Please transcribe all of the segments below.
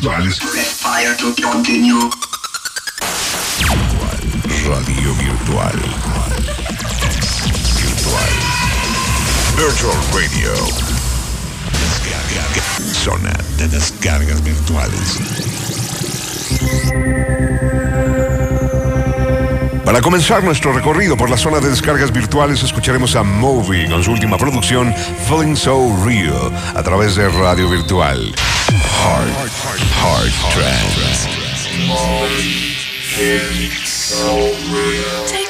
virtuales. Radio virtual. Virtual. Virtual Radio. Descarga. Zona de descargas virtuales. Para comenzar nuestro recorrido por la zona de descargas virtuales, escucharemos a Moby con su última producción, Feeling So Real, a través de Radio Virtual. Hard, hard trance. Take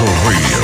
for real.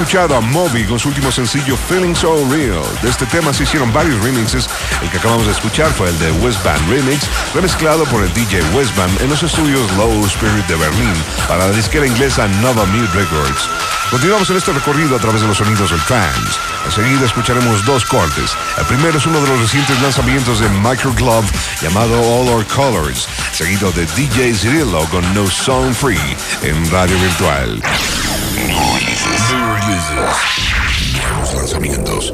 Escuchado a Moby con su último sencillo Feeling So Real. De este tema se hicieron varios remixes. El que acabamos de escuchar fue el de Westband Remix, remezclado por el DJ Westband en los estudios Low Spirit de Berlín para la disquera inglesa Nova Mute Records. Continuamos en este recorrido a través de los sonidos del trance. Enseguida escucharemos dos cortes. El primero es uno de los recientes lanzamientos de Micro Glove llamado All Our Colors, seguido de DJ Cirillo con No Song Free en Radio Virtual. Nuevos lanzamientos.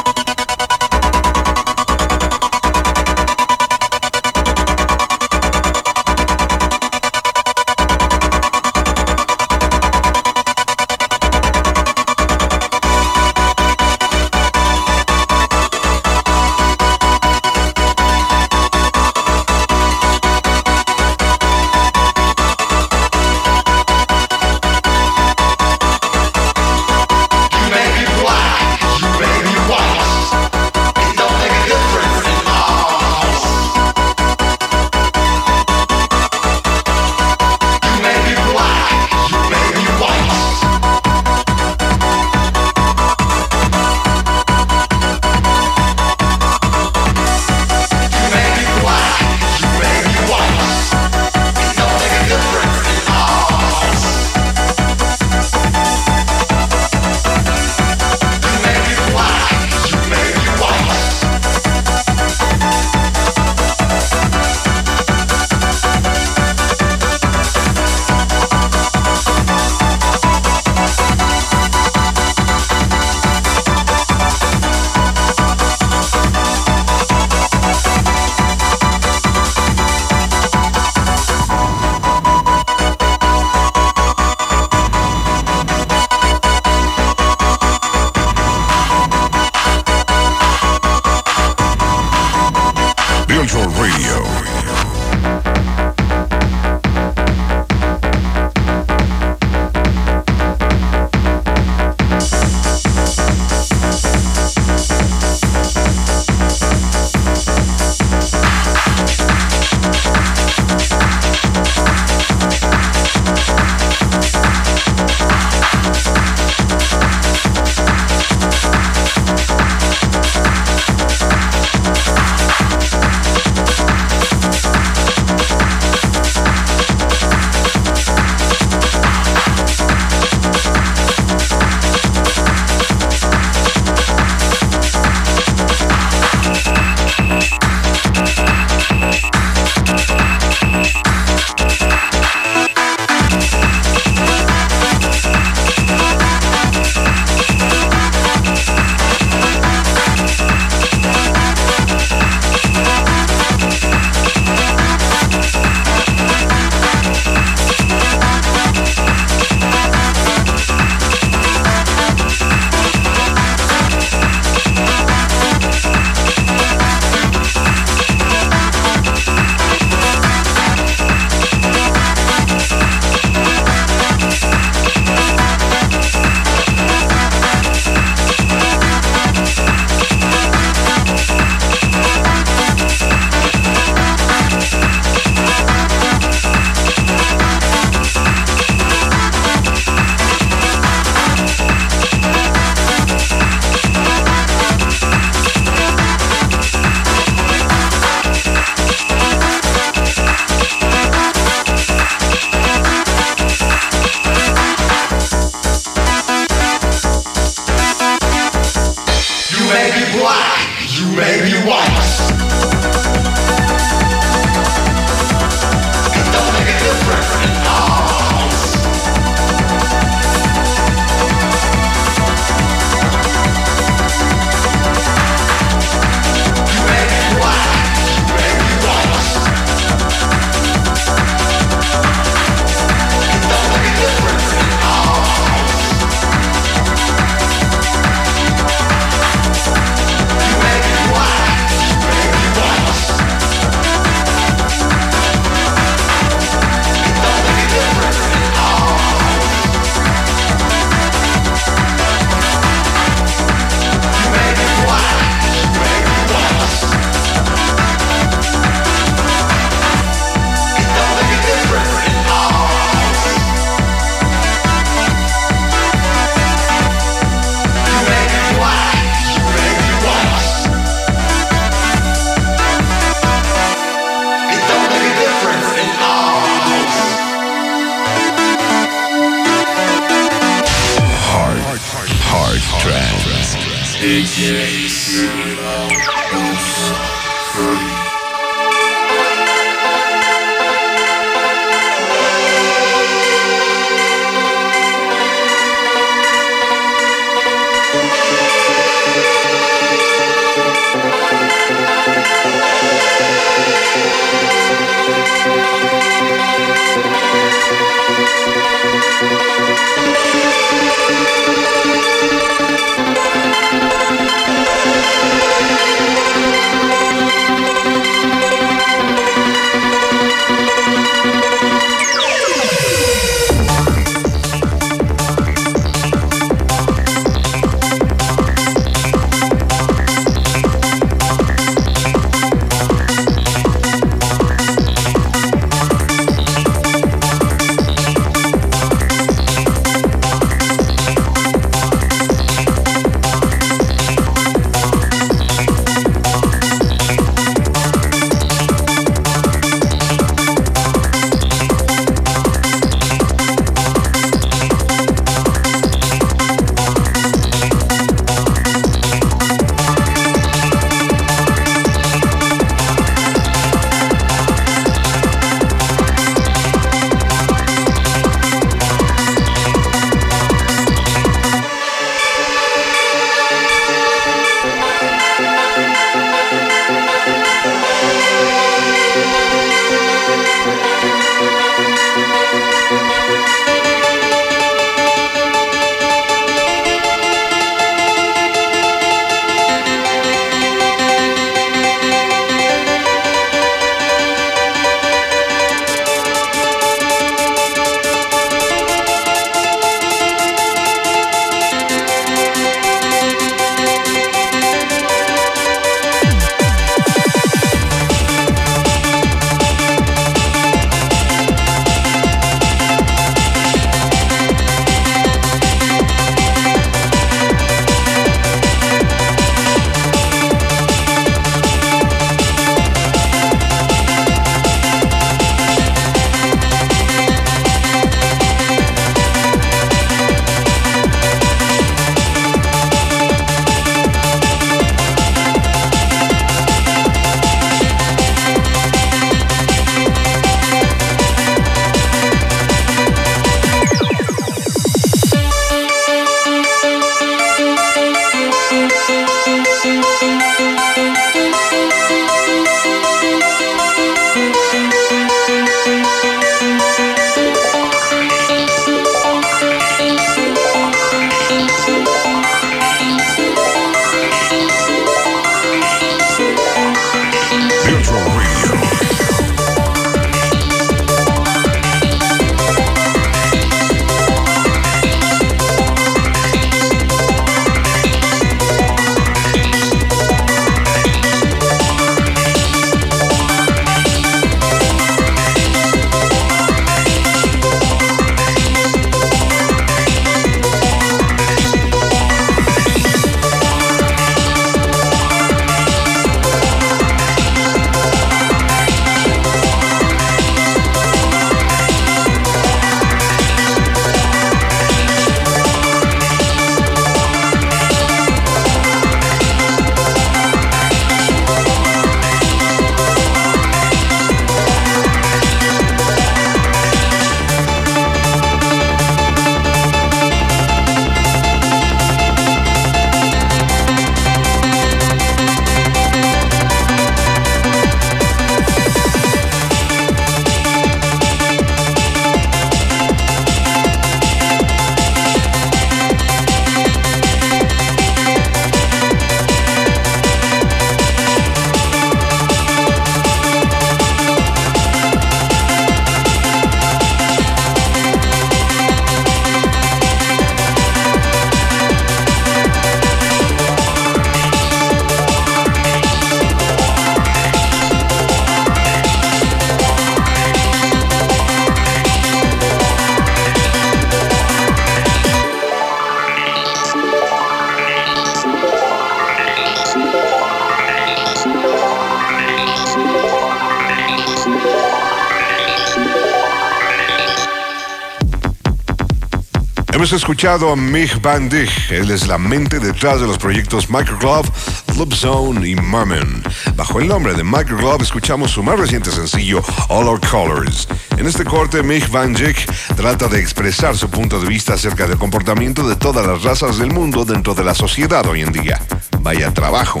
Hemos escuchado a Mig Van Dijk. Él es la mente detrás de los proyectos Microglove, Loop Zone y Merman. Bajo el nombre de Microglove escuchamos su más reciente sencillo, All Our Colors. En este corte, Mig Van Dijk trata de expresar su punto de vista acerca del comportamiento de todas las razas del mundo dentro de la sociedad hoy en día. Vaya trabajo.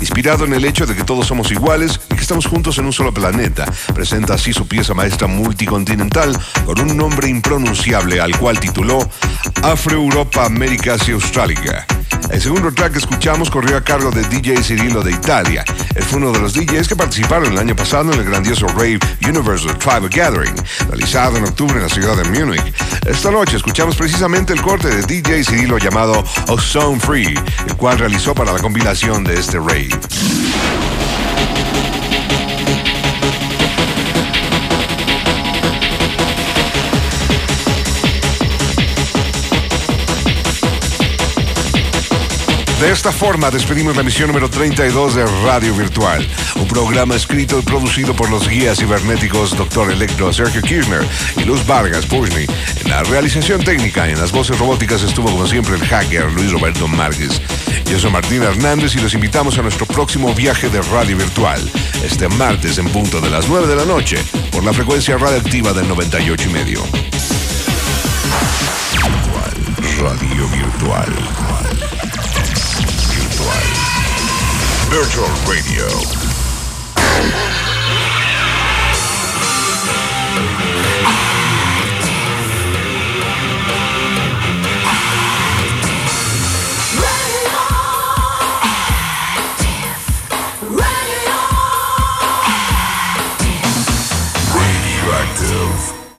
Inspirado en el hecho de que todos somos iguales y que estamos juntos en un solo planeta, presenta así su pieza maestra multicontinental con un nombre impronunciable al cual tituló Afro-Europa Américas y Australica. El segundo track que escuchamos corrió a cargo de DJ Cirilo de Italia. Él fue uno de los DJs que participaron el año pasado en el grandioso Rave Universal Tribal Gathering, realizado en octubre en la ciudad de Múnich. Esta noche escuchamos precisamente el corte de DJ Cirilo llamado Ozone Free, el cual realizó para la compilación de este rave. De esta forma despedimos la emisión número 32 de Radio Virtual, un programa escrito y producido por los guías cibernéticos Dr. Electro Sergio Kirchner y Luz Vargas Pushni. En la realización técnica y en las voces robóticas estuvo como siempre el hacker Luis Roberto Márquez. Yo soy Martín Hernández y los invitamos a nuestro próximo viaje de Radio Virtual, este martes en punto de las 9 de la noche, por la frecuencia radioactiva del 98 y medio. Radio Virtual. Virtual Radio.